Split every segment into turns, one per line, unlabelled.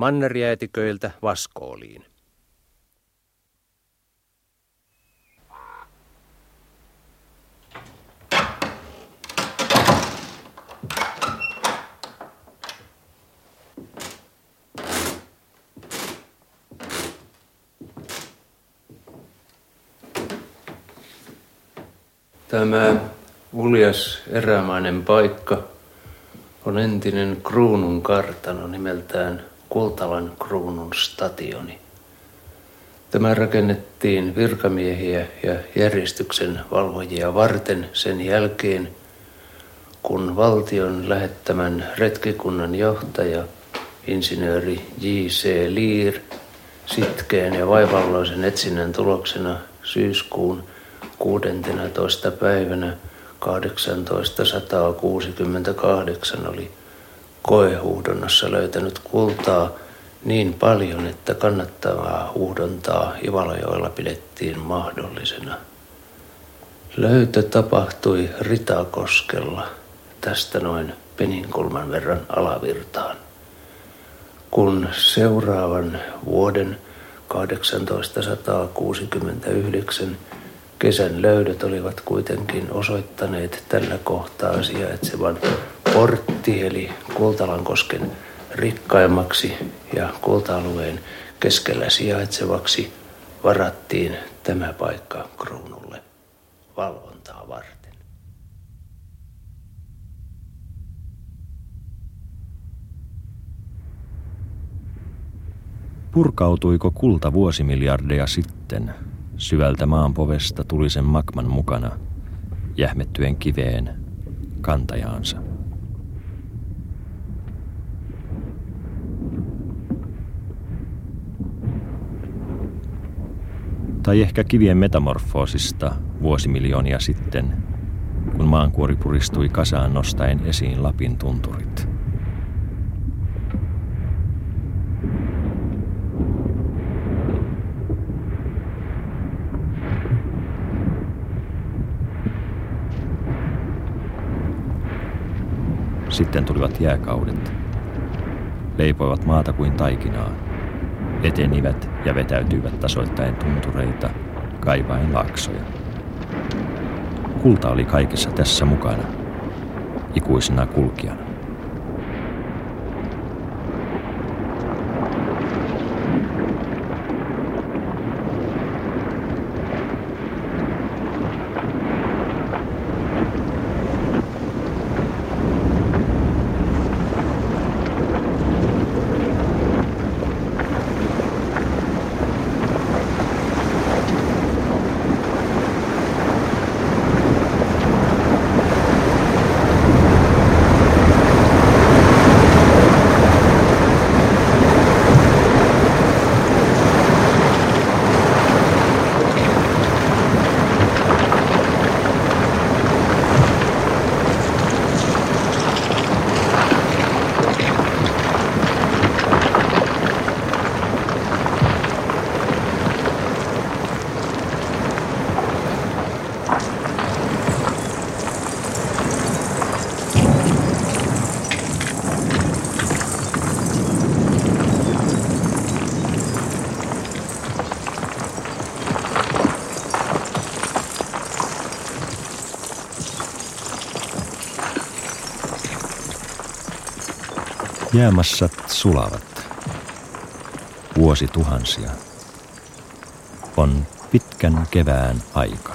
mannerjäätiköiltä vaskooliin.
Tämä uljas erämainen paikka on entinen kruunun kartano nimeltään Kultalan kruunun stationi. Tämä rakennettiin virkamiehiä ja järjestyksen valvojia varten sen jälkeen, kun valtion lähettämän retkikunnan johtaja, insinööri J.C. Liir, sitkeen ja vaivalloisen etsinnän tuloksena syyskuun 16. päivänä 1868 oli koehuuhdonnassa löytänyt kultaa niin paljon, että kannattavaa huuhdontaa Ivalajoella pidettiin mahdollisena. Löytö tapahtui Ritakoskella, tästä noin peninkulman verran alavirtaan. Kun seuraavan vuoden 1869 Kesän löydöt olivat kuitenkin osoittaneet tällä kohtaa sijaitsevan portti eli Kultalankosken rikkaimmaksi ja kulta-alueen keskellä sijaitsevaksi varattiin tämä paikka kruunulle valvontaa varten.
Purkautuiko kulta vuosimiljardeja sitten Syvältä maanpovesta tuli sen magman mukana, jähmettyen kiveen kantajaansa. Tai ehkä kivien metamorfoosista vuosimiljoonia sitten, kun maankuori puristui kasaan nostaen esiin Lapin tunturit – Sitten tulivat jääkaudet. Leipoivat maata kuin taikinaa. Etenivät ja vetäytyivät tasoittain tuntureita, kaivaen laksoja. Kulta oli kaikessa tässä mukana, ikuisena kulkijana. Jäämassat sulavat. Vuosi tuhansia. On pitkän kevään aika.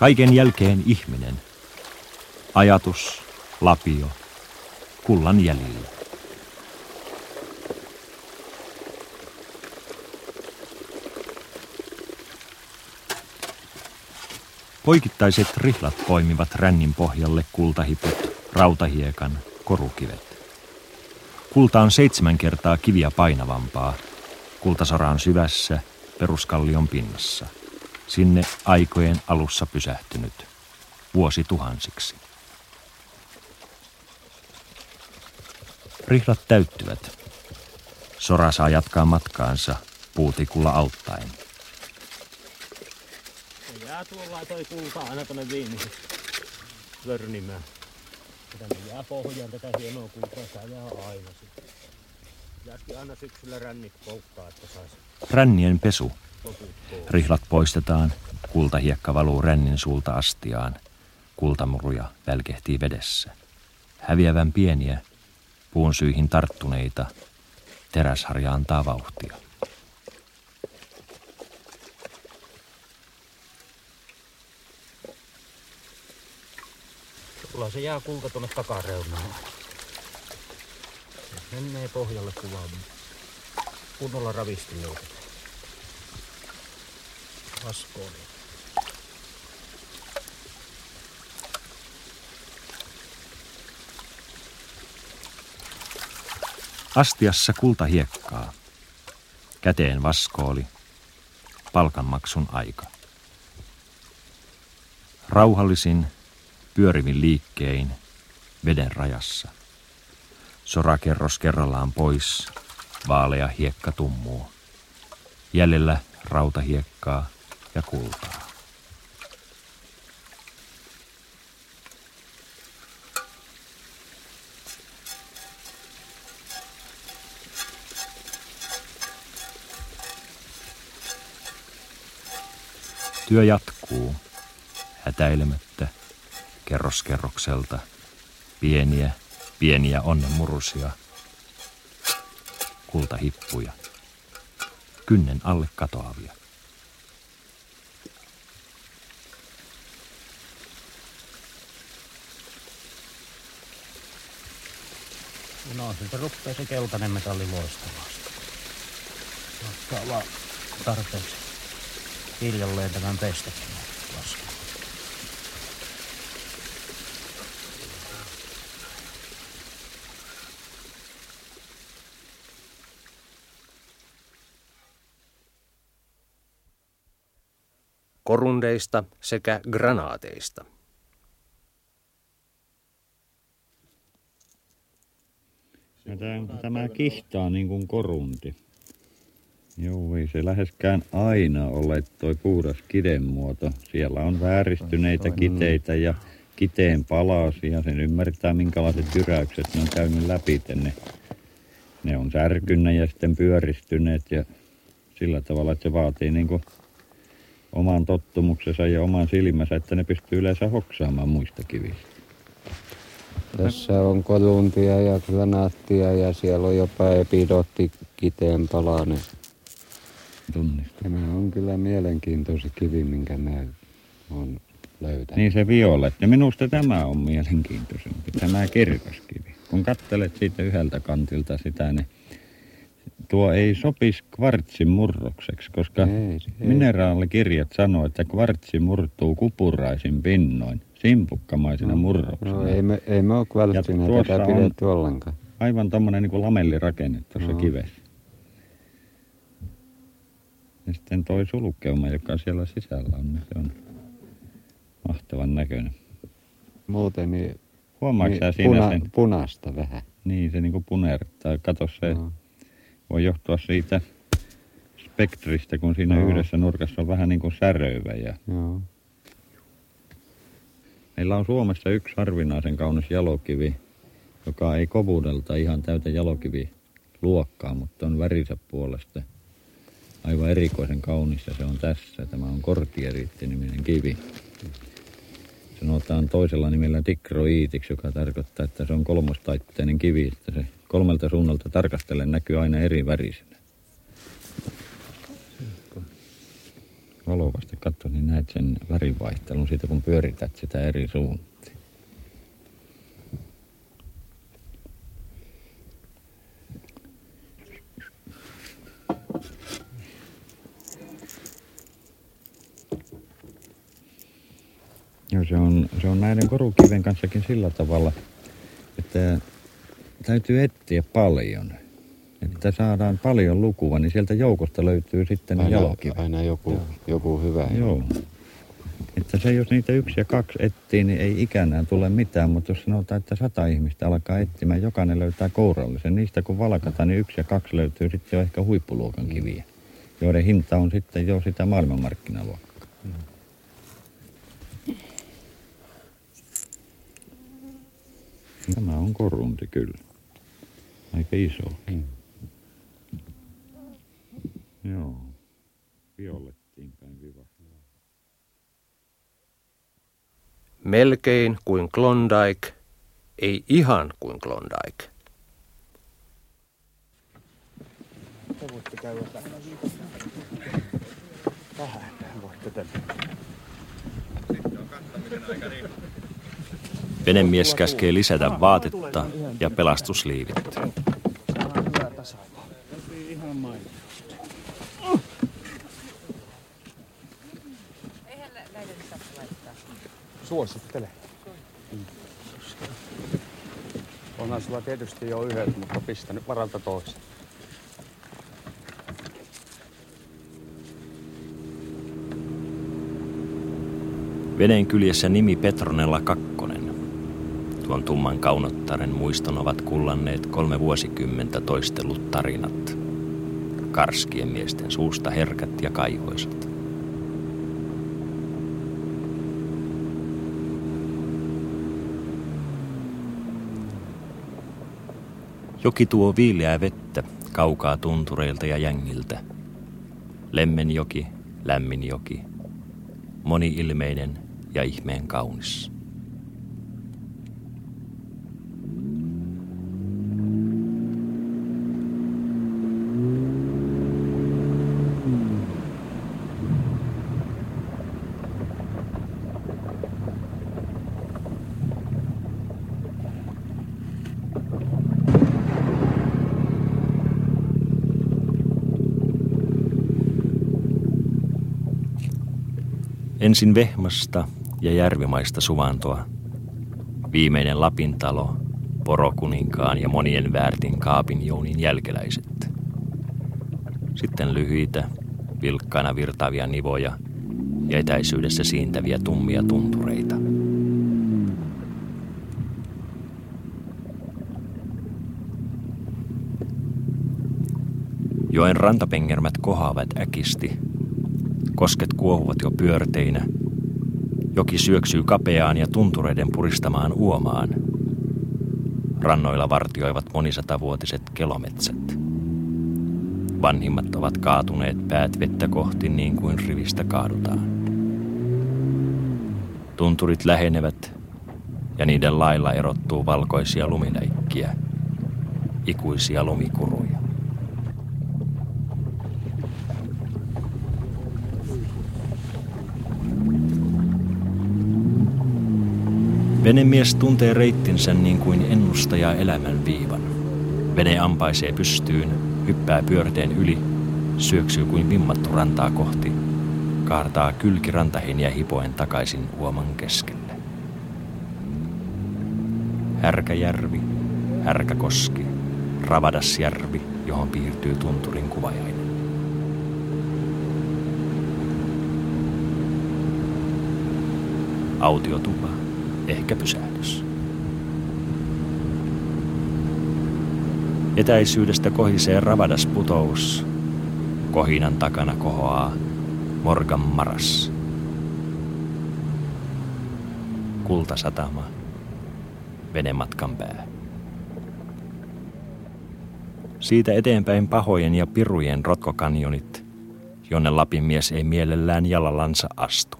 Kaiken jälkeen ihminen. Ajatus, lapio, kullan jäljillä. Poikittaiset rihlat poimivat rännin pohjalle kultahiput, rautahiekan, korukivet. Kulta on seitsemän kertaa kiviä painavampaa. Kultasora on syvässä, peruskallion pinnassa. Sinne aikojen alussa pysähtynyt, vuosi tuhansiksi. Rihlat täyttyvät. Sora saa jatkaa matkaansa puutikulla auttaen.
Jää tuolla toi kulta aina tonne viimeiseksi vörnimään. Tänne jää pohjaan tätä hienoa kultaa, tää jää aina sitten. Aina syksyllä rännit polttaa, että sais
Rännien pesu. Rihlat poistetaan, kultahiekka valuu rännin suulta astiaan. Kultamuruja välkehtii vedessä. Häviävän pieniä, puun syihin tarttuneita, teräsharja antaa vauhtia.
Sulla se jää kulta tuonne takareunaan. Menee pohjalle kuvaan. Kunnolla ravisti löytetään. Vaskoon.
Astiassa kultahiekkaa. Käteen vaskooli. Palkanmaksun aika. Rauhallisin, pyörivin liikkein, veden rajassa. Sorakerros kerrallaan pois, vaalea hiekka tummuu. Jäljellä rautahiekkaa ja kultaa. Työ jatkuu, hätäilemättä, kerros kerrokselta, pieniä, pieniä onnenmurusia, kultahippuja, kynnen alle katoavia.
No siltä rupeaa se keltainen metalli loistamaan. Ottaa vaan tarpeeksi hiljalleen tämän pestäkin laskea.
korundeista sekä granaateista.
Ja tämä, kihtaa niin kuin korunti. Joo, ei se läheskään aina ole toi puhdas kidenmuoto. Siellä on vääristyneitä kiteitä ja kiteen palasia. Sen ymmärtää, minkälaiset jyräykset ne on käynyt läpi. Ne, ne on särkyneet ja sitten pyöristyneet ja sillä tavalla, että se vaatii niin kuin oman tottumuksensa ja oman silmänsä, että ne pystyy yleensä hoksaamaan muista kivistä.
Tässä on koluntia ja granaattia ja siellä on jopa epidotti kiteen palanen.
Tunnista.
Tämä on kyllä mielenkiintoinen kivi, minkä mä on löytänyt.
Niin se violetti. Minusta tämä on mielenkiintoisempi, tämä kirkaskivi. Kun katselet siitä yhdeltä kantilta sitä, niin tuo ei sopisi kvartsin murrokseksi, koska
Ei, ei.
mineraalikirjat sanoo, että kvartsi murtuu kupuraisin pinnoin, simpukkamaisena murroksena.
No ei me, ei me ole
tuossa
tätä
on-
pidetty ollenkaan.
Aivan tommonen niin lamellirakenne tuossa
No.
kivessä. Ja sitten toi sulkeuma, joka siellä sisällä on, niin se on mahtavan näköinen.
Muuten niin,
Huomaatko
niin
siinä
puna,
sen?
punaista vähän.
Niin, se niinku punertaa. Kato se,
No.
voi johtua siitä spektristä, kun siinä
Joo.
yhdessä nurkassa on vähän niin kuin säröivä. Ja
Joo.
Meillä on Suomessa yksi harvinaisen kaunis jalokivi, joka ei kovuudelta ihan täytä jalokivi luokkaa, mutta on värinsä puolesta aivan erikoisen kaunis ja se on tässä. Tämä on kortieriitti-niminen kivi. Sanotaan toisella nimellä tikroiitiksi, joka tarkoittaa, että se on kolmostaitteinen kivi, että se kolmelta suunnalta tarkastellen näkyy aina eri värisenä. valovasti katso, niin näet sen värivaihtelun siitä, kun pyörität sitä eri suuntiin. Joo, se on, se on näiden korukiven kanssakin sillä tavalla, että täytyy etsiä paljon. Että saadaan paljon lukua, niin sieltä joukosta löytyy sitten
Aina,
jalokivet.
aina joku, joku hyvä.
Joo. Että se, jos niitä yksi ja kaksi etsii, niin ei ikänään tule mitään, mutta jos sanotaan, että sata ihmistä alkaa etsimään, jokainen löytää kourallisen. Niistä kun valkataan, niin yksi ja kaksi löytyy sitten jo ehkä huippuluokan kiviä, joiden hinta on sitten jo sitä maailmanmarkkinaluokkaa. Tämä on korunti kyllä. Aika iso.
Mm.
Joo. Violettiin päin viva.
Melkein kuin Klondike, ei ihan kuin Klondike.
Te voitte käydä tähän. Tähän voitte tänne.
Venemies käskee lisätä vaatetta ja pelastusliivit.
Suosittele. Onhan sulla tietysti jo yhdet, mutta pistä nyt varalta toisen.
Veneen kyljessä nimi Petronella Kakkonen. Tuon tumman kaunottaren muiston ovat kullanneet kolme vuosikymmentä toistellut tarinat. Karskien miesten suusta herkät ja kaihoisat. Joki tuo viileää vettä kaukaa tuntureilta ja jängiltä. Lemmenjoki, lämmin joki, moni-ilmeinen ja ihmeen kaunis. Ensin Vehmasta ja Järvimaista suvantoa. Viimeinen Lapin talo, porokuninkaan ja monien väärtin kaapin jounin jälkeläiset. Sitten lyhyitä, vilkkaana virtaavia nivoja ja etäisyydessä siintäviä tummia tuntureita. Joen rantapengermät kohoavat äkisti Kosket kuohuvat jo pyörteinä. Joki syöksyy kapeaan ja tuntureiden puristamaan uomaan. Rannoilla vartioivat monisatavuotiset kelometsät. Vanhimmat ovat kaatuneet päät vettä kohti niin kuin rivistä kaadutaan. Tunturit lähenevät ja niiden lailla erottuu valkoisia lumiläikkiä, ikuisia lumikuruja. Venemies tuntee reittinsä niin kuin ennustaja elämän viivan. Vene ampaisee pystyyn, hyppää pyörteen yli, syöksyy kuin vimmattu rantaa kohti, kaartaa kylki rantaheiniä hipoen takaisin uoman keskelle. Härkäjärvi, Härkäkoski, Ravadasjärvi, johon piirtyy tunturin kuvajainen. Autiotupa, ehkä pysähdys. Etäisyydestä kohisee ravadas putous. Kohinan takana kohoaa Morgan Maras. Kultasatama. Venematkan pää. Siitä eteenpäin pahojen ja pirujen rotkokanjonit, jonne Lapin mies ei mielellään jalallansa astu.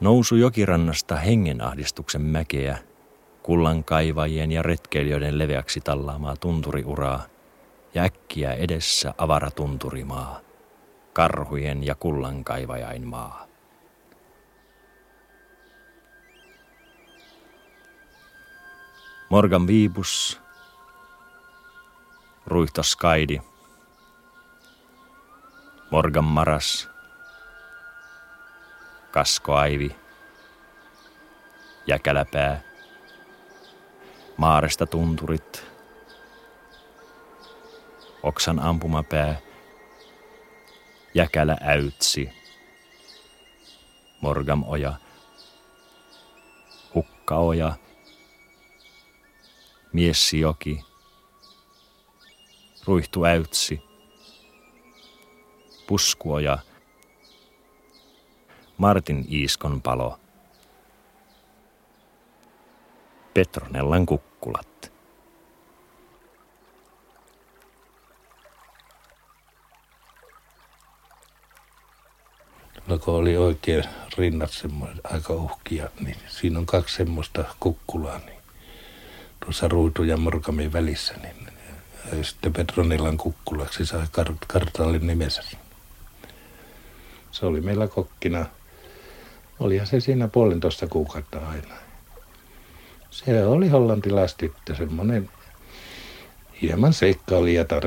Nousu jokirannasta hengenahdistuksen mäkeä, kullankaivajien ja retkeilijöiden leveäksi tallaamaa tunturiuraa ja äkkiä edessä avara tunturimaa, karhujen ja kullankaivajain maa. Morgan Viibus, Ruihtos Kaidi, Morgan Maras, kaskoaivi, jäkäläpää, maaresta tunturit, oksan ampumapää, jäkälä äytsi, morgamoja, hukkaoja, miessijoki, ruihtuäytsi, puskuoja, Martin Iiskon palo, Petronellan kukkulat.
No kun oli oikein rinnat semmoinen aika uhkia, niin siinä on kaksi semmoista kukkulaa, niin tuossa ruutu ja morkamin välissä, niin ja sitten Petronilan kukkulaksi sai kart- kartallin nimensä. Se oli meillä kokkina. Olihan se siinä puolentoista kuukautta aina. Se oli hollantilaistyttö, semmoinen hieman seikkailijatar,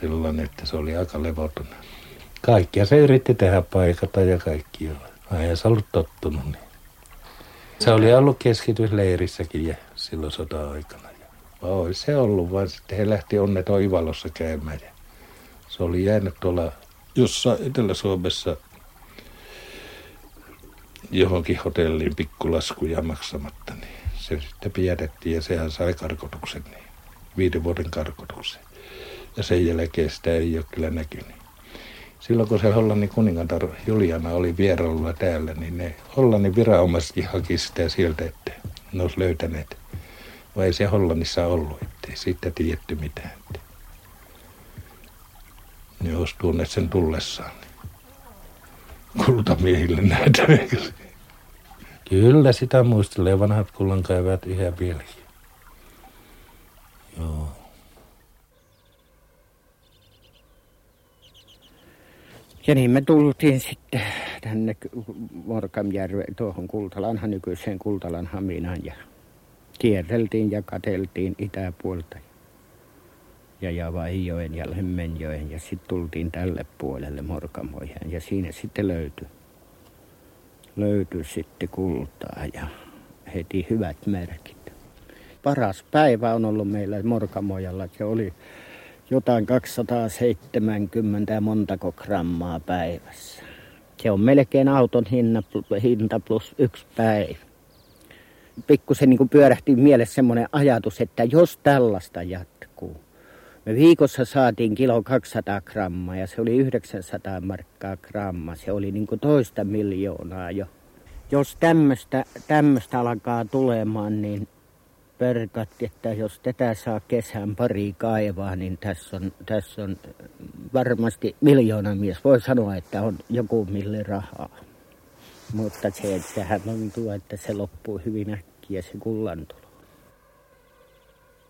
sellainen, että se oli aika levoton. Kaikkia se yritti tehdä paikata ja kaikki jo. Ei se ollut tottunut. Niin. Se oli ollut keskitysleirissäkin ja silloin sota-aikana. Oi se ollut, vaan sitten he lähti onneton Ivalossa käymään. Ja se oli jäänyt tuolla jossain Etelä-Suomessa johonkin hotelliin pikkulaskuja maksamatta, niin se sitten pidätettiin ja sehän sai karkotuksen, niin viiden vuoden karkotuksen. Ja sen jälkeen sitä ei ole kyllä näkynyt. Silloin kun se Hollannin kuningatar Juliana oli vierailulla täällä, niin ne Hollannin viranomaisetkin haki sitä sieltä, että ne olisi löytäneet. Vai ei se Hollannissa ollut, ettei siitä tiedetty mitään. Ne olisi tuoneet sen tullessaan. Kultamiehille näitä. Kyllä sitä muistelee vanhat kullankaivajat ihan vieläkin. Joo.
Ja niin me tultiin sitten tänne Morkamjärve, tuohon Kultalanhan nykyiseen Kultalan Haminaan ja kierreltiin ja kateltiin itäpuolta ja Javaijoen ja Lemmenjoen ja sitten tultiin tälle puolelle Morkamoihin ja siinä sitten löytyi, löytyi sitten kultaa ja heti hyvät merkit. Paras päivä on ollut meillä Morkamojalla, se oli jotain 270 montako grammaa päivässä. Se on melkein auton hinta plus yksi päivä. Pikkusen niin pyörähti mielessä semmoinen ajatus, että jos tällaista jatkuu. Me viikossa saatiin kilo 200 grammaa ja se oli 900 markkaa gramma. Se oli niin toista miljoonaa jo. Jos tämmöistä alkaa tulemaan, niin perkatti, että jos tätä saa kesän pari kaivaa, niin tässä on, tässä on varmasti miljoona mies. Voi sanoa, että on joku milli rahaa. Mutta se, että sehän tuntuu, että se loppuu hyvin äkkiä se kullantulo.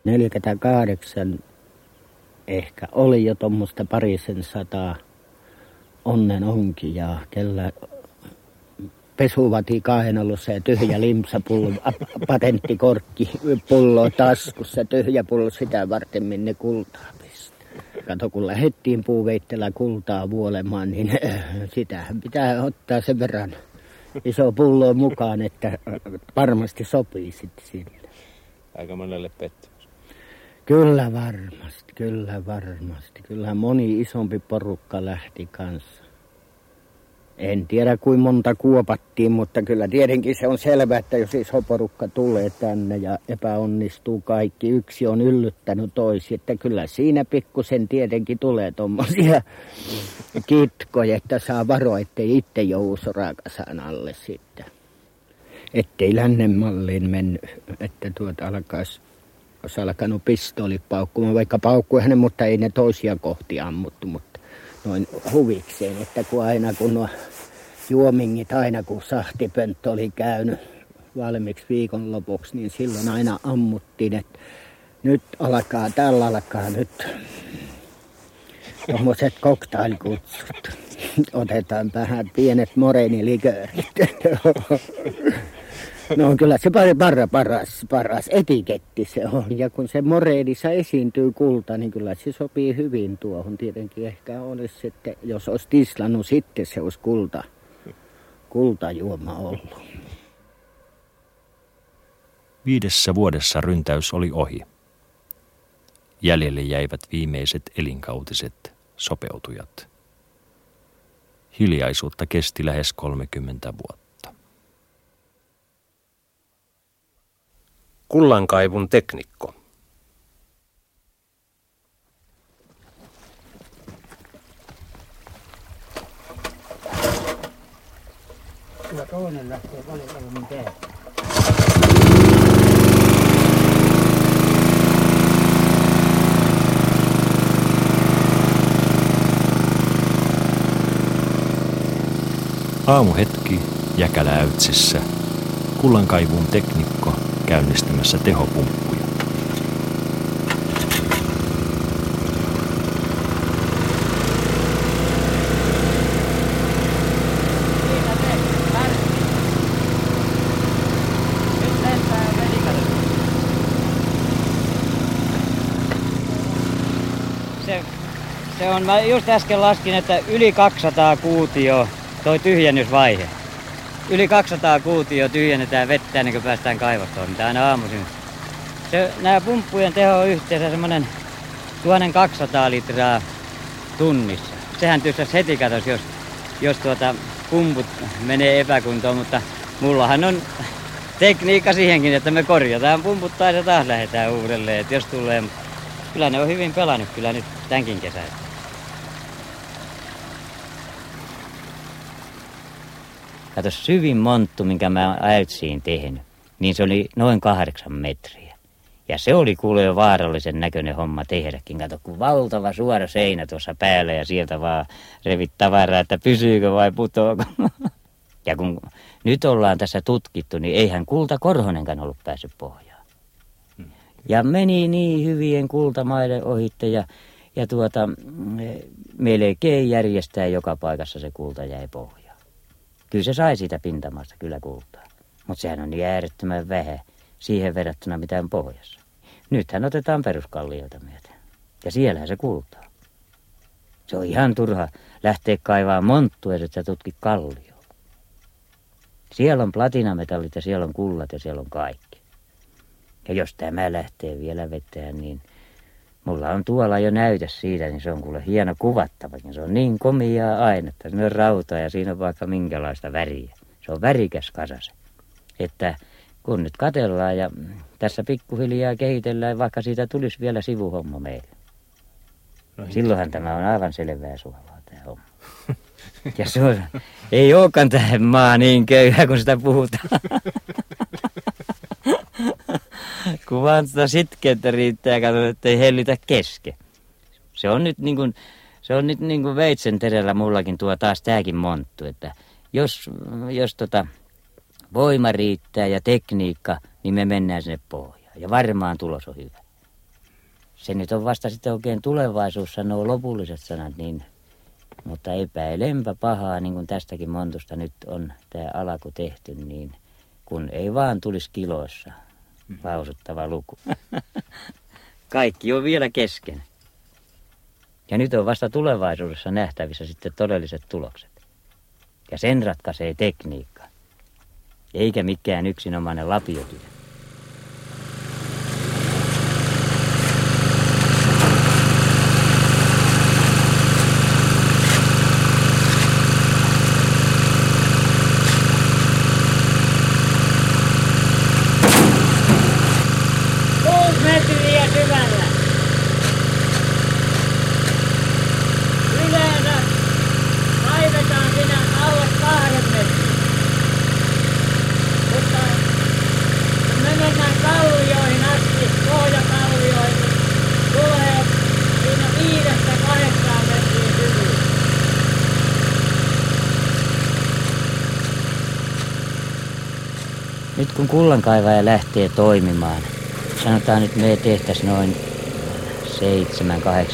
48 ehkä oli jo tuommoista parisen sataa onnen onkin ja kellä pesuvati kainalossa ja tyhjä limsapullo, patenttikorkki pullo taskussa, tyhjä pullo sitä varten minne kultaa pistää. Kato, kun lähdettiin puuveittelä kultaa vuolemaan, niin sitähän pitää ottaa sen verran iso pullo mukaan, että varmasti sopii sitten sille.
Aika monelle pettymys.
Kyllä varmasti, kyllä varmasti. Kyllä moni isompi porukka lähti kanssa. En tiedä kuinka monta kuopattiin, mutta kyllä tietenkin se on selvää, että jos iso porukka tulee tänne ja epäonnistuu kaikki, yksi on yllyttänyt toisi, että kyllä siinä pikkusen tietenkin tulee tuommoisia kitkoja, että saa varoa, ettei itse joudu sorakasaan alle sitten. Ettei lännen malliin mennyt, että tuota alkaisi olisi alkanut pistooli paukkumaan, vaikka paukkuihan mutta ei ne toisia kohti ammuttu, mutta noin huvikseen, että kun aina kun nuo juomingit, aina kun sahtipönttö oli käynyt valmiiksi viikonlopuksi, niin silloin aina ammuttiin, että nyt alkaa, tällä alkaa nyt tuommoiset koktailkutsut. Otetaan vähän pienet moreeniliköörit. No kyllä se parra, paras, paras etiketti se on. Ja kun se moreenissa esiintyy kulta, niin kyllä se sopii hyvin tuohon. Tietenkin ehkä olisi sitten, jos olisi tislannut, sitten se olisi kulta kultajuoma ollut.
Viidessä vuodessa ryntäys oli ohi. Jäljelle jäivät viimeiset elinkautiset sopeutujat. Hiljaisuutta kesti lähes 30 vuotta.
Kullankaivun teknikko.
Kyllä toinen lähtee paljon paremmin.
Aamuhetki Jäkäläytsissä. Kullankaivuun teknikko käynnistämässä tehopumppuja.
Se, on, mä just äsken laskin, että yli 200 kuutio toi tyhjennysvaihe. Yli 200 kuutio tyhjennetään vettä ennen kuin päästään kaivostoimintaan aina aamuisin. Se, nämä pumppujen teho on yhteensä semmonen 1200 litraa tunnissa. Sehän tyssäs heti katos, jos, jos tuota pumput menee epäkuntoon, mutta mullahan on tekniikka siihenkin, että me korjataan pumput tai ja taas lähdetään uudelleen, että jos tulee. Kyllä ne on hyvin pelannut kyllä nyt tämänkin kesän. Kato, syvin monttu, minkä mä äytsiin tehnyt, niin se oli noin kahdeksan metriä. Ja se oli kuule jo vaarallisen näköinen homma tehdäkin. Kato, kun valtava suora seinä tuossa päällä ja sieltä vaan revit tavaraa, että pysyykö vai putoako. Ja kun nyt ollaan tässä tutkittu, niin eihän Kulta Korhonenkaan ollut päässyt pohjaan. Ja meni niin hyvien kultamaiden ohitte ja, ja tuota, mm, melkein järjestää joka paikassa se kulta jäi pohjaan. Kyllä se sai siitä pintamasta kyllä kultaa. Mutta sehän on niin äärettömän vähän siihen verrattuna mitä on pohjassa. Nythän otetaan peruskallioita myöten. Ja siellähän se kultaa. Se on ihan turha lähteä kaivaa monttua, että tutki kallio. Siellä on platinametallit ja siellä on kullat ja siellä on kaikki. Ja jos tämä lähtee vielä vetämään, niin mulla on tuolla jo näytös siitä, niin se on kuule hieno kuvattavakin. Se on niin komiaa aina, että siinä on rautaa ja siinä on vaikka minkälaista väriä. Se on värikäs kasase. Että kun nyt katellaan ja tässä pikkuhiljaa kehitellään, vaikka siitä tulisi vielä sivuhomma meille. No, Silloinhan tämä on aivan selvää suolaa tämä homma. Ja se on, ei olekaan tähän maa niin köyhä, kun sitä puhutaan. kun vaan sitä sitkeyttä riittää, katsotaan, että ei hellitä keske. Se on nyt niin kuin, se on nyt niin kuin veitsen terellä mullakin tuo taas tääkin monttu, että jos, jos tota voima riittää ja tekniikka, niin me mennään sinne pohjaan. Ja varmaan tulos on hyvä. Se nyt on vasta sitten oikein tulevaisuus sanoo lopulliset sanat, niin mutta epäilempä pahaa, niin kuin tästäkin montusta nyt on tämä alaku tehty, niin kun ei vaan tulisi kiloissa lausuttava luku. Kaikki on vielä kesken. Ja nyt on vasta tulevaisuudessa nähtävissä sitten todelliset tulokset. Ja sen ratkaisee tekniikka, eikä mikään yksinomainen lapiotyö. Kuusi metriä syvällä. Yleensä kaivetaan siinä alle kahden metrin. Mutta kun me mennään kallioihin asti, pohjakallioihin, niin tulee siinä viidestä kahdeksaan metriä syvyys. Nyt kun kullankaivaja lähtee toimimaan, sanotaan nyt me tehtäisiin noin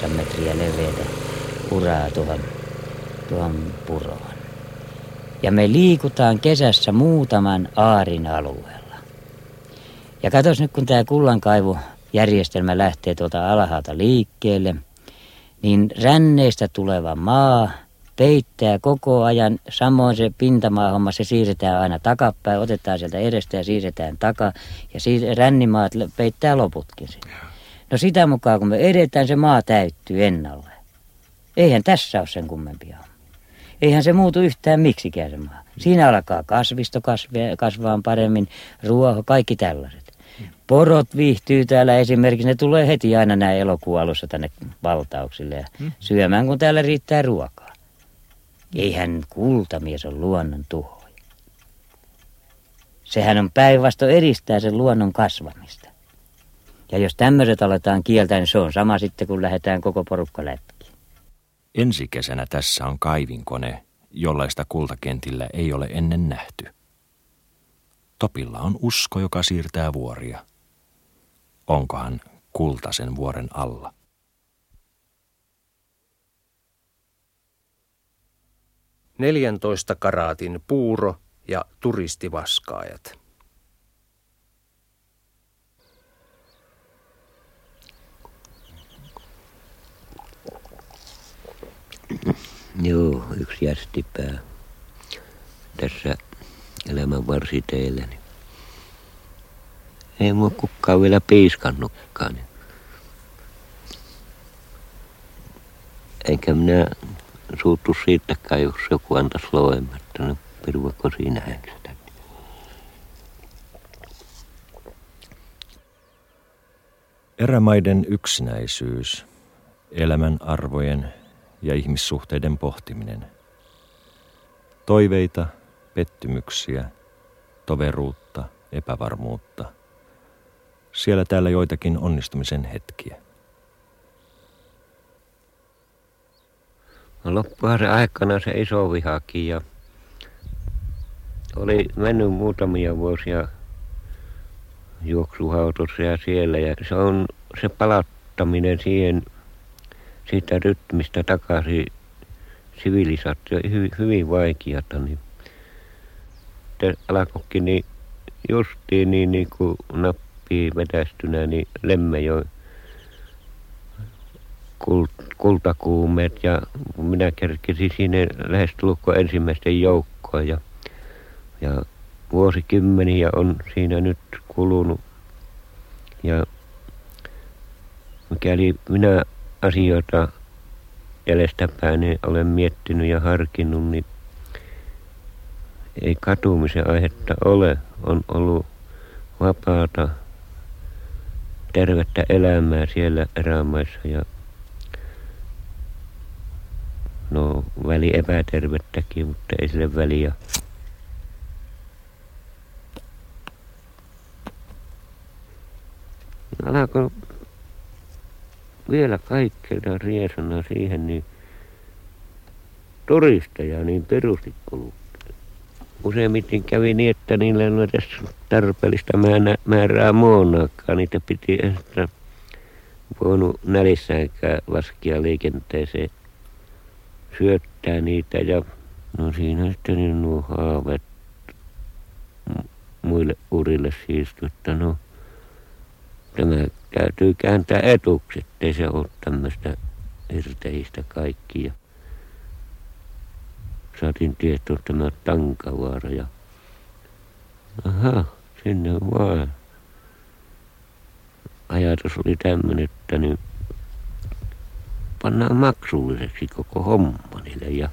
7-8 metriä leveätä uraa tuohon, tuohon puroon. Ja me liikutaan kesässä muutaman aarin alueella. Ja katos nyt kun tämä kullankaivujärjestelmä lähtee tuolta alhaalta liikkeelle, niin ränneistä tuleva maa peittää koko ajan. Samoin se pintamaahomma, se siirretään aina takapäin, otetaan sieltä edestä ja siirretään taka. Ja siir- rännimaat peittää loputkin sinne. No sitä mukaan kun me edetään, se maa täyttyy ennalleen. Eihän tässä ole sen kummempia Eihän se muutu yhtään miksikään se maa. Siinä alkaa kasvisto kasvaa, kasvaa paremmin, ruoho, kaikki tällaiset. Porot viihtyy täällä esimerkiksi, ne tulee heti aina näin elokuun alussa tänne valtauksille ja hmm. syömään, kun täällä riittää ruokaa. Eihän kultamies ole luonnon tuhoja. Sehän on päinvasto edistää sen luonnon kasvamista. Ja jos tämmöiset aletaan kieltää, niin se on sama sitten, kun lähdetään koko porukka läpi.
Ensi kesänä tässä on kaivinkone, jollaista kultakentillä ei ole ennen nähty. Topilla on usko, joka siirtää vuoria. Onkohan kultasen vuoren alla?
Neljäntoista karaatin puuro ja turistivaskaajat.
Joo, yksi jästipää tässä elämän varsiteillä. Niin ei mua kukaan vielä piiskannutkaan. Niin. Enkä minä suuttu siitäkään, jos joku antaisi loematta. No, pirvakko siinä hänksätä.
Erämaiden yksinäisyys, elämän arvojen ja ihmissuhteiden pohtiminen. Toiveita, pettymyksiä, toveruutta, epävarmuutta. Siellä täällä joitakin onnistumisen hetkiä.
No loppuhan se aikana se iso vihakin ja oli mennyt muutamia vuosia juoksuhautossa ja siellä ja se on se palauttaminen siihen siitä rytmistä takaisin sivilisaatio hyvin, hyvin vaikeata, niin alkoikin niin justiin niin, niin kuin nappi vetästynä, niin Lemmenjoen kult, kultakuumeet ja minä kerkesin sinne lähestulkoon ensimmäisten joukkoon ja, ja vuosikymmeniä on siinä nyt kulunut ja mikäli minä asioita jäljestäpäin olen miettinyt ja harkinnut, niin ei katumisen aihetta ole. On ollut vapaata, tervettä elämää siellä erämaissa ja no väli epätervettäkin, mutta ei sille väliä. Alkoi vielä kaikkeita riesana siihen, niin turisteja niin perusti kulkee. Useimmiten kävi niin, että niillä ei ole edes tarpeellista määrää muonaakaan. Niitä piti ehkä voinut nälissäänkään laskea liikenteeseen syöttää niitä ja no siinä sitten niin nuo haaveet muille urille siirtyi, että no tämä täytyy kääntää etuksi, ettei se ole tämmöistä irteistä kaikkia. Saatiin tietoa tämä Tankavaara ja aha, sinne vaan. Ajatus oli tämmöinen, että nyt pannaan maksulliseksi koko homma niille ja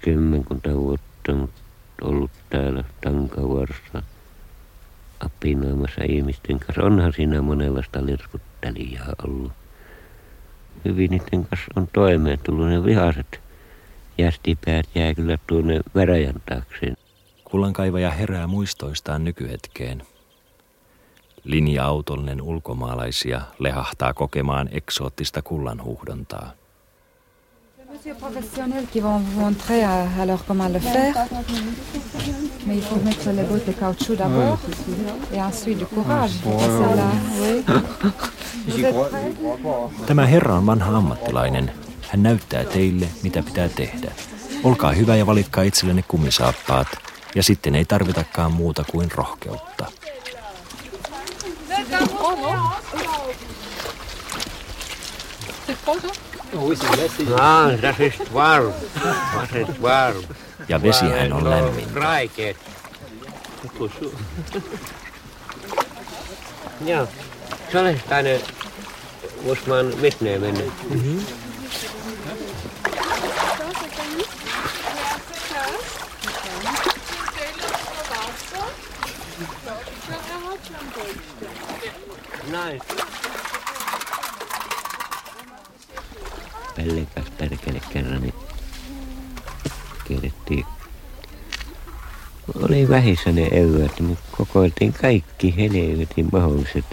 kymmenkunta vuotta ollut täällä Tankavaarassa apinoimassa ihmisten kanssa. Onhan siinä monenlaista lirkuttelijaa ollut. Hyvin niiden kanssa on toimeen tullut ne vihaset jästipäät jää kyllä tuonne veräjän taakse.
Kullankaivaja herää muistoistaan nykyhetkeen. Linja-autollinen ulkomaalaisia lehahtaa kokemaan eksoottista kullanhuuhdontaa.
C'est professionnels qui vont vous montrer à, à leur comment le faire. Mais il faut mettre les bottes de caoutchouc d'abord et ensuite du courage.
Tämä herra on vanha ammattilainen. Hän näyttää teille, mitä pitää tehdä. Olkaa hyvä ja valitkaa itsellenne kumisaappaat. Ja sitten ei tarvitakaan muuta kuin rohkeutta. C'est
Ah, das ist warm. Das ist warm.
Ja vesihän on lämmin.
Raikeet. Joo. Se oli tänne Usman mitneemen. Näin. Pellekäs perkele kerran, niin kerättiin. Oli vähissä ne eväät, mutta kokoiltiin kaikki helvetin mahdolliset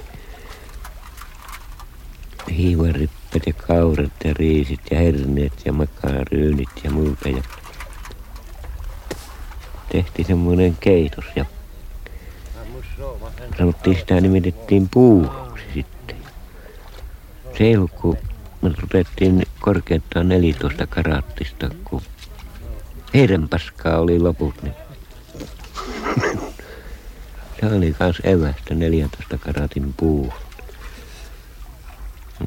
hiivarippet ja kaurat ja riisit ja herneet ja makaryynit ja muuta. Ja tehtiin semmoinen keitos ja sanottiin sitä nimitettiin sitten. Se ei ollut, kun me ruvettiin korkeintaan 14 karattista, kun paskaa oli loput, niin se oli kans evästä 14 karatin puu.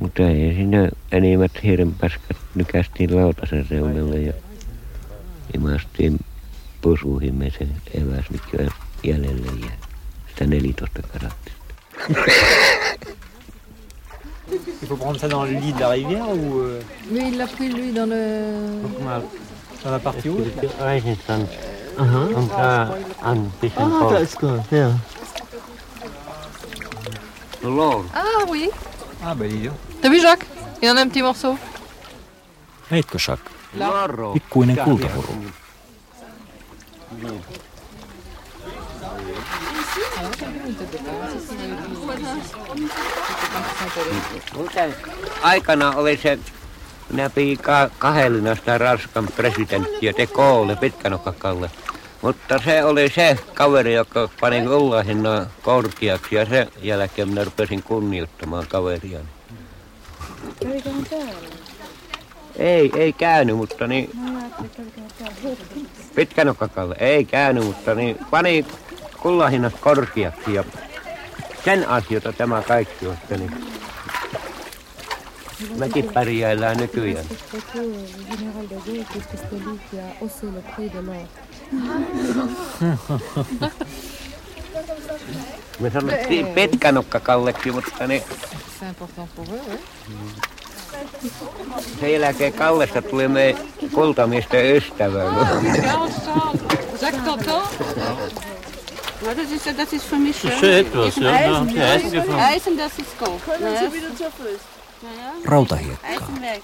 Mutta ei siinä enimmät hiirenpaskat nykästiin lautasen reunalle ja imastiin pusuihimme se eväs, mikä jäljelle jää. Sitä 14 karattista.
Il faut prendre ça dans le lit de la rivière ou euh,
Oui, il l'a pris lui dans le.
dans la partie haute
Aisinsan on tää Anttisen
Ah, that's quoi faire
Lol.
Ah oui
Ah bah dis donc.
T'as vu Jacques? Il en a un petit morceau.
Heitkö Sak?
Lorro.
Pikkuinen kultahuru.
Aikana oli se, minä pidin ka- kahdellina sitä Ranskan presidenttiä te Koole Pitkänokkakalle. Mutta se oli se kaveri, joka pani kullahinnan korkeaksi ja sen jälkeen minä rupesin kunnioittamaan kaveria. Ei, ei käynyt, mutta niin... Pitkänokkakalle ei käynyt, mutta niin pani kullahinnat korkeaksi ja sen asioita tämä kaikki on sitten niin. Mekin pärjäillään nykyään. Me sanottiin Pitkänokkakalleksi, mutta niin
C'est important pour eux, oui.
sen jälkeen Kallesta tuli me kultamiesten ystävä.
Ja, das ist, das ist für mich schön.
Se etwas, ja.
Eisen,
ja. Ja, Eisen gefahren.
Eisen, das ist gut. Ja.
Rautahiekkaa.
Eisenwerk.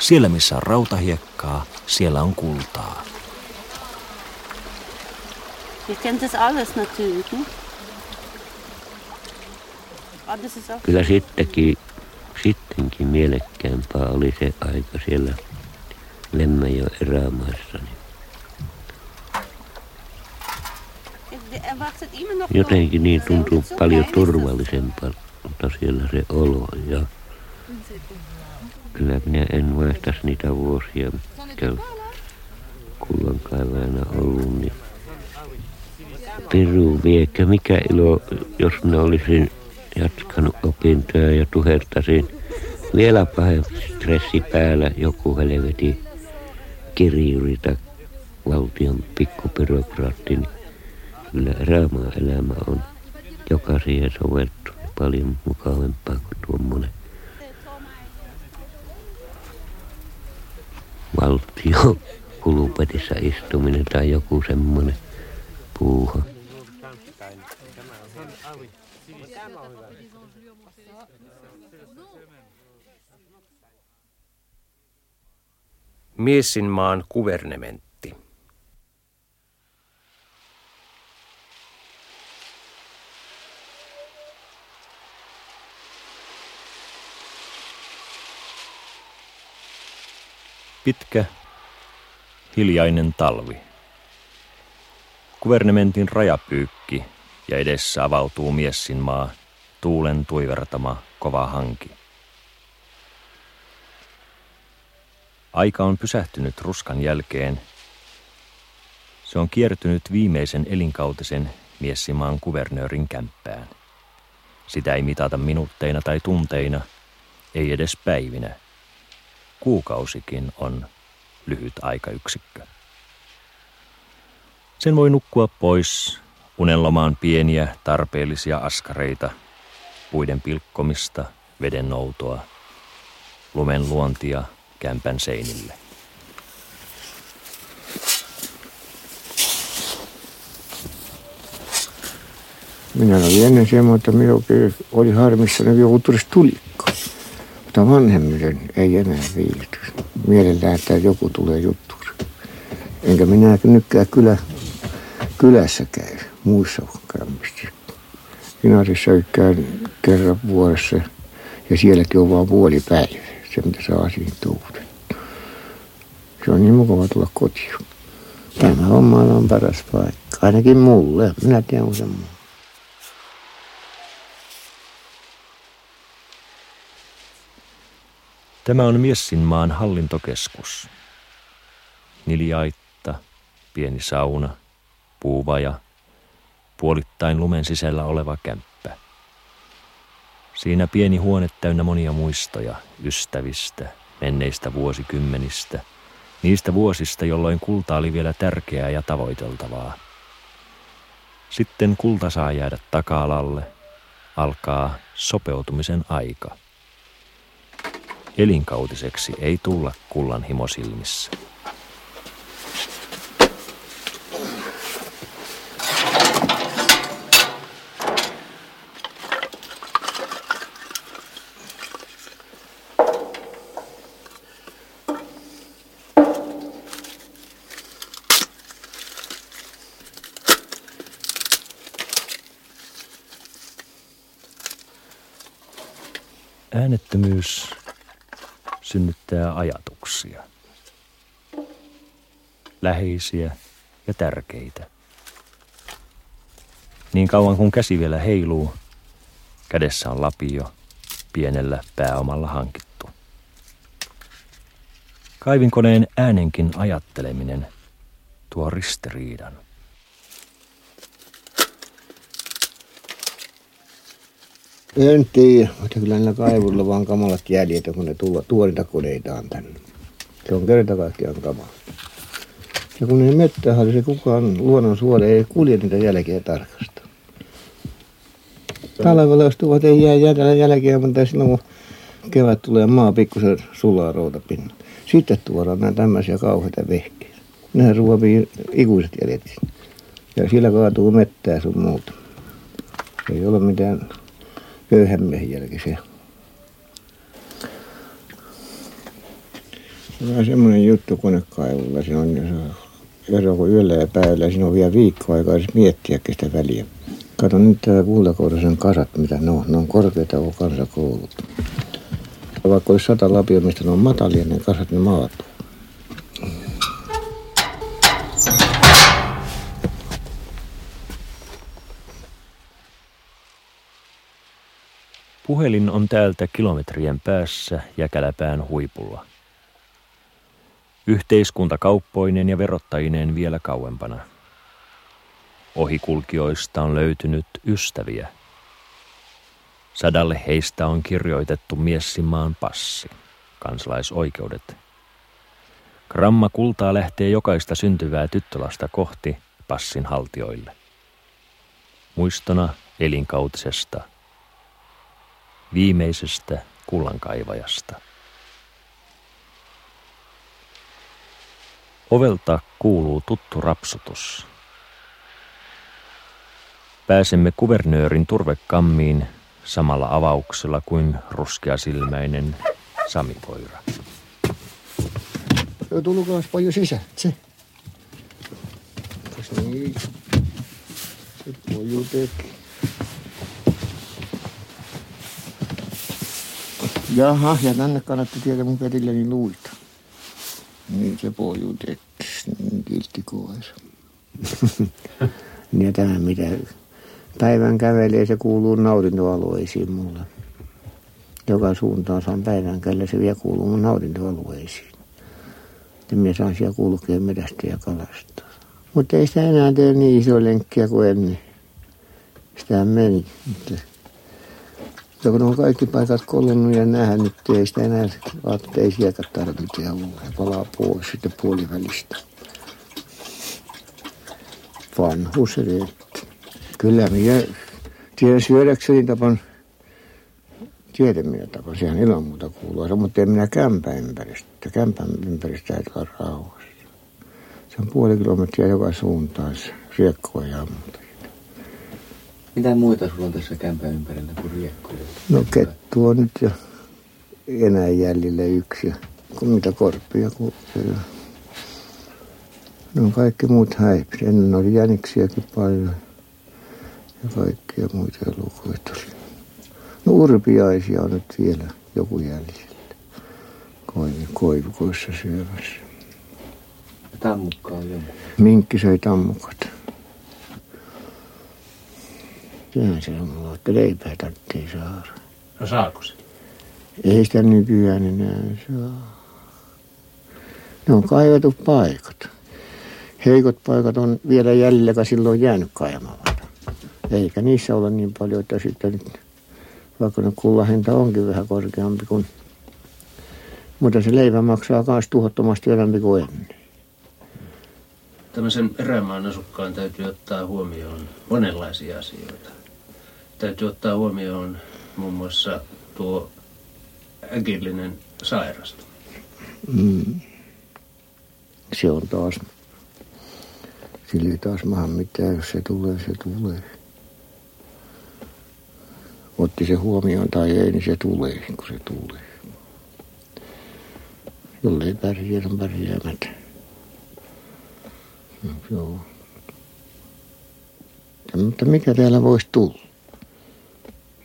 Siellä missä on rautahiekkaa, siellä on kultaa.
Ihr kennt das alles natürlich, ne? Ah, das ist auch
Kyllä sittenkin, sittenkin mielekkäämpää oli se aika siellä Lemmenjoen erämaissa. Niin jotenkin niin tuntuu paljon turvallisempaa siellä se olo. Ja kyllä minä en muistaisi niitä vuosia, mitkä kullankaivajana ollut. Niin Piru viekö, mikä ilo, jos minä olisin jatkanut opintoja ja tuhertaisin vielä pahempi stressi päällä joku helveti kirjuri valtion pikkubyrokraatti, niin kyllä raamaa elämä on joka siihen soveltu paljon mukavampaa kuin tuommoinen valtio kulupetissä istuminen tai joku semmoinen puuha.
Miessinmaan kuvernementti.
Pitkä, hiljainen talvi. Kuvernementin rajapyykki ja edessä avautuu Miessinmaa, tuulen tuivertama kova hanki. Aika on pysähtynyt ruskan jälkeen. Se on kiertynyt viimeisen elinkautisen Miessimaan kuvernöörin kämppään. Sitä ei mitata minuutteina tai tunteina, ei edes päivinä. Kuukausikin on lyhyt aikayksikkö. Sen voi nukkua pois unellomaan pieniä tarpeellisia askareita, puiden pilkkomista, veden noutoa, lumen luontia kämpän seinille.
Minä olin ennen semmoinen, että minunkin oli harmissani joku tulisi tulikko. Mutta vanhemmille ei enää viihdy. Mielellään, että joku tulee juttuun. Enkä minä nytkään kylä, kylässä käy muissa kämmistä. Finarissa käyn kerran vuodessa ja sielläkin on vain puoli päivä, se mitä saa siinä tuudet. Se on niin mukava tulla kotiin. Tämä on paras paikka, ainakin mulle. Minä tiedän muu.
Tämä on Miessinmaan hallintokeskus. Niljaitta, pieni sauna, puuvaja, puolittain lumen sisällä oleva kämppä. Siinä pieni huone täynnä monia muistoja ystävistä, menneistä vuosikymmenistä, niistä vuosista, jolloin kulta oli vielä tärkeää ja tavoiteltavaa. Sitten kulta saa jäädä taka-alalle, alkaa sopeutumisen aika. Elinkautiseksi ei tulla kullan himosilmissä. Äänettömyys synnyttää ajatuksia. Läheisiä ja tärkeitä. Niin kauan kuin käsi vielä heiluu, kädessä on lapio, pienellä pääomalla hankittu. Kaivinkoneen äänenkin ajatteleminen tuo ristiriidan.
En tiedä, mutta kyllä näillä kaivulla vaan kamalat jäljet, kun ne tulla tuorintakoneitaan tänne. Se on kerta kaikkiaan kamala. Ja kun ei mettähän, se kukaan luonnon suode ei kulje niitä jälkeä tarkasta. Talvella jos tuovat ei jää jäljellä jälkeä, mutta silloin kun kevät tulee maa pikkusen sulaa routapinnan. Sitten tuodaan nämä tämmöisiä kauheita vehkeitä. Nehän ruopii ikuiset jäljet. Ja sillä kaatuu mettää sun muuta. Ei ole mitään köyhän miehen. Se on semmoinen juttu konekaivulla. Siinä on, jos on yöllä ja päivällä, siinä on vielä viikko aikaa edes miettiä sitä väliä. Kato nyt täällä kultakourasen kasat, mitä ne on. Ne on korkeita kuin kansakoulut. Vaikka olisi sata lapio, mistä ne on matalia, ne kasat ne maatuu.
Puhelin on täältä kilometrien päässä Jäkäläpään huipulla. Yhteiskunta kauppoinen ja verottajineen vielä kauempana. Ohikulkijoista on löytynyt ystäviä. Sadalle heistä on kirjoitettu Miessinmaan passi, kansalaisoikeudet. Gramma kultaa lähtee jokaista syntyvää tyttölasta kohti passin haltioille. Muistona elinkautisesta – viimeisestä kullankaivajasta. Ovelta kuuluu tuttu rapsutus. Pääsemme kuvernöörin turvekammiin samalla avauksella kuin ruskeasilmäinen samipoira.
Tulkaa paljon sisään, se. Niin. Se poju teki. Jaha, ja tänne kannatti tietää mun perilleni luita. Niin se pohjuutettiin, niin kiltti koira. ja tämä mitä päivän kävelee, se kuuluu nautintoalueisiin mulle. Joka suuntaan saan päivän kävellä, se vielä kuuluu mun nautintoalueisiin. Ja minä saan siellä kulkea metästä ja kalastaa. Mutta ei sitä enää tee niin iso lenkkiä kuin ennen. Sitä meni. Mutta kun on kaikki paikat kolonnut ja nähnyt, niin ei sitä enää sieltä tarvitse ja palaa pois sitten puolivälistä. Vanhus. Kyllä minä tiedän syödäkseni tapan tiedemminä tapan, sehän ilman muuta kuuluu, mutta en minä kämpä ympäristä. Kämpän ympäristä ei olla rauhassa. Se on puoli kilometriä joka suuntaan, riekkoa ja muuta.
Mitä muita sulla on tässä kämpän ympärillä kuin riekkoja?
No kettu on nyt jo enää jäljellä yksi. Kun mitä korppia kulkee. No kaikki muut häipsi. Ennen oli jäniksiäkin paljon. Ja kaikkia muita lukuita oli. No urpiaisia on nyt vielä joku jäljellä. Koivukoissa syömässä.
Ja tammukka on jonkun.
Minkki söi tammukat. Sehän se on, että leipää tarvitsee saada.
No saako se?
Ei sitä nykyään enää saa. Ne on kaivetut paikat. Heikot paikat on vielä jäljellä, silloin jäänyt kaimamatta. Eikä niissä ole niin paljon, että sitten nyt, vaikka ne kullahinta onkin vähän korkeampi kuin mutta se leivä maksaa myös tuhottomasti enemmän kuin ennen.
Tämmöisen erämaan asukkaan täytyy ottaa huomioon monenlaisia asioita. Täytyy ottaa huomioon muun muassa tuo äkillinen sairastuminen.
Mm. Se on taas, sillä ei taas maha mitään, jos se tulee, se tulee. Otti se huomioon tai ei, niin se tulee, kun se tulee. Jollei pärjää, on pärjäämättä. No, joo. Mutta mikä täällä voisi tulla?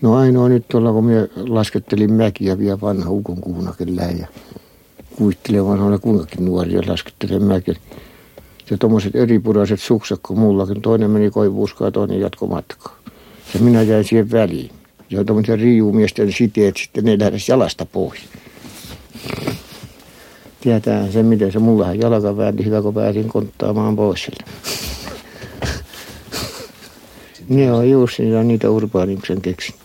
No ainoa nyt tuolla, kun minä laskettelin mäkiä vielä vanha ukon kuunakin ja kuittelen vanhoilla kuinkakin nuoria laskettelen mäkiä. Ja tuommoiset eripuraiset sukset kuin mullakin. Toinen meni koivuuskaan ja toinen jatko matkaa. Ja minä jäin siihen väliin. Ja tuommoisen riiumiesten siteet sitten ne lähdessä jalasta pois. Tietää se, miten se mullahan jalka väänti hyvä, kun pääsin konttaamaan pois sieltä. ne on ja niitä urbaanimuksen keksin.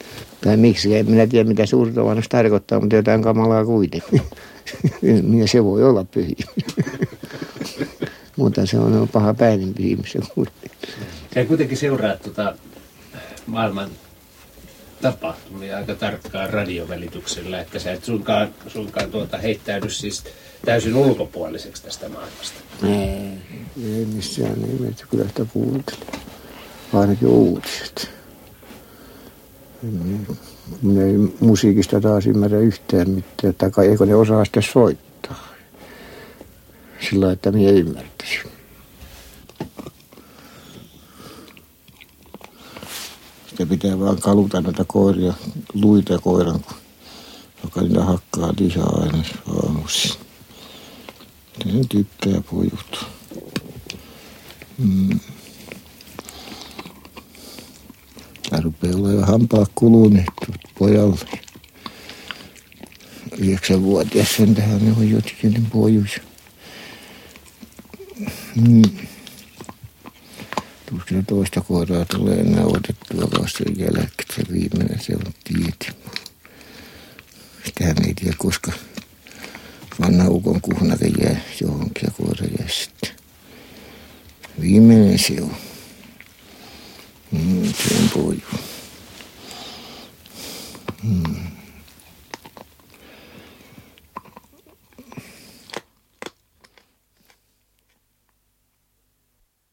Tai miksi, en minä tiedä mitä suurtavannus tarkoittaa, mutta jotain kamalaa kuitenkin. Minä se voi olla pyhi. mutta se on paha päinen pyhimys.
Sä kuitenkin seuraat tuota maailman tapahtumia aika tarkkaan radiovälityksellä, että sä et suinkaan, suinkaan tuota heittäydy siis täysin ulkopuoliseksi tästä maailmasta.
Ei, ei missään nimessä. Kyllä sitä kuuntelin. Ainakin uutiset. Minä ei musiikista taas ymmärrä yhtään mitään, tai eikö ne osaa sitten soittaa. Sillä että minä ymmärtäisin. Sitä pitää vaan kaluta näitä koiria, luita koiran, joka niitä hakkaa lisää aina aamuisin. Se tykkää pojut. Mm. Tämä rupeaa olemaan hampaa kuluneet pojalle. Yhdeksänvuotias sen tähän on jotkin pojus. Mm. Tuskin toista koiraa tulee enää otettua vasta jälkeen. Se viimeinen se on tieti. Sitähän ei tiedä, koska vanha ukon kuhnake jää johonkin ja koira jää sitten. Viimeinen se on. Mm, se on poju. Mm.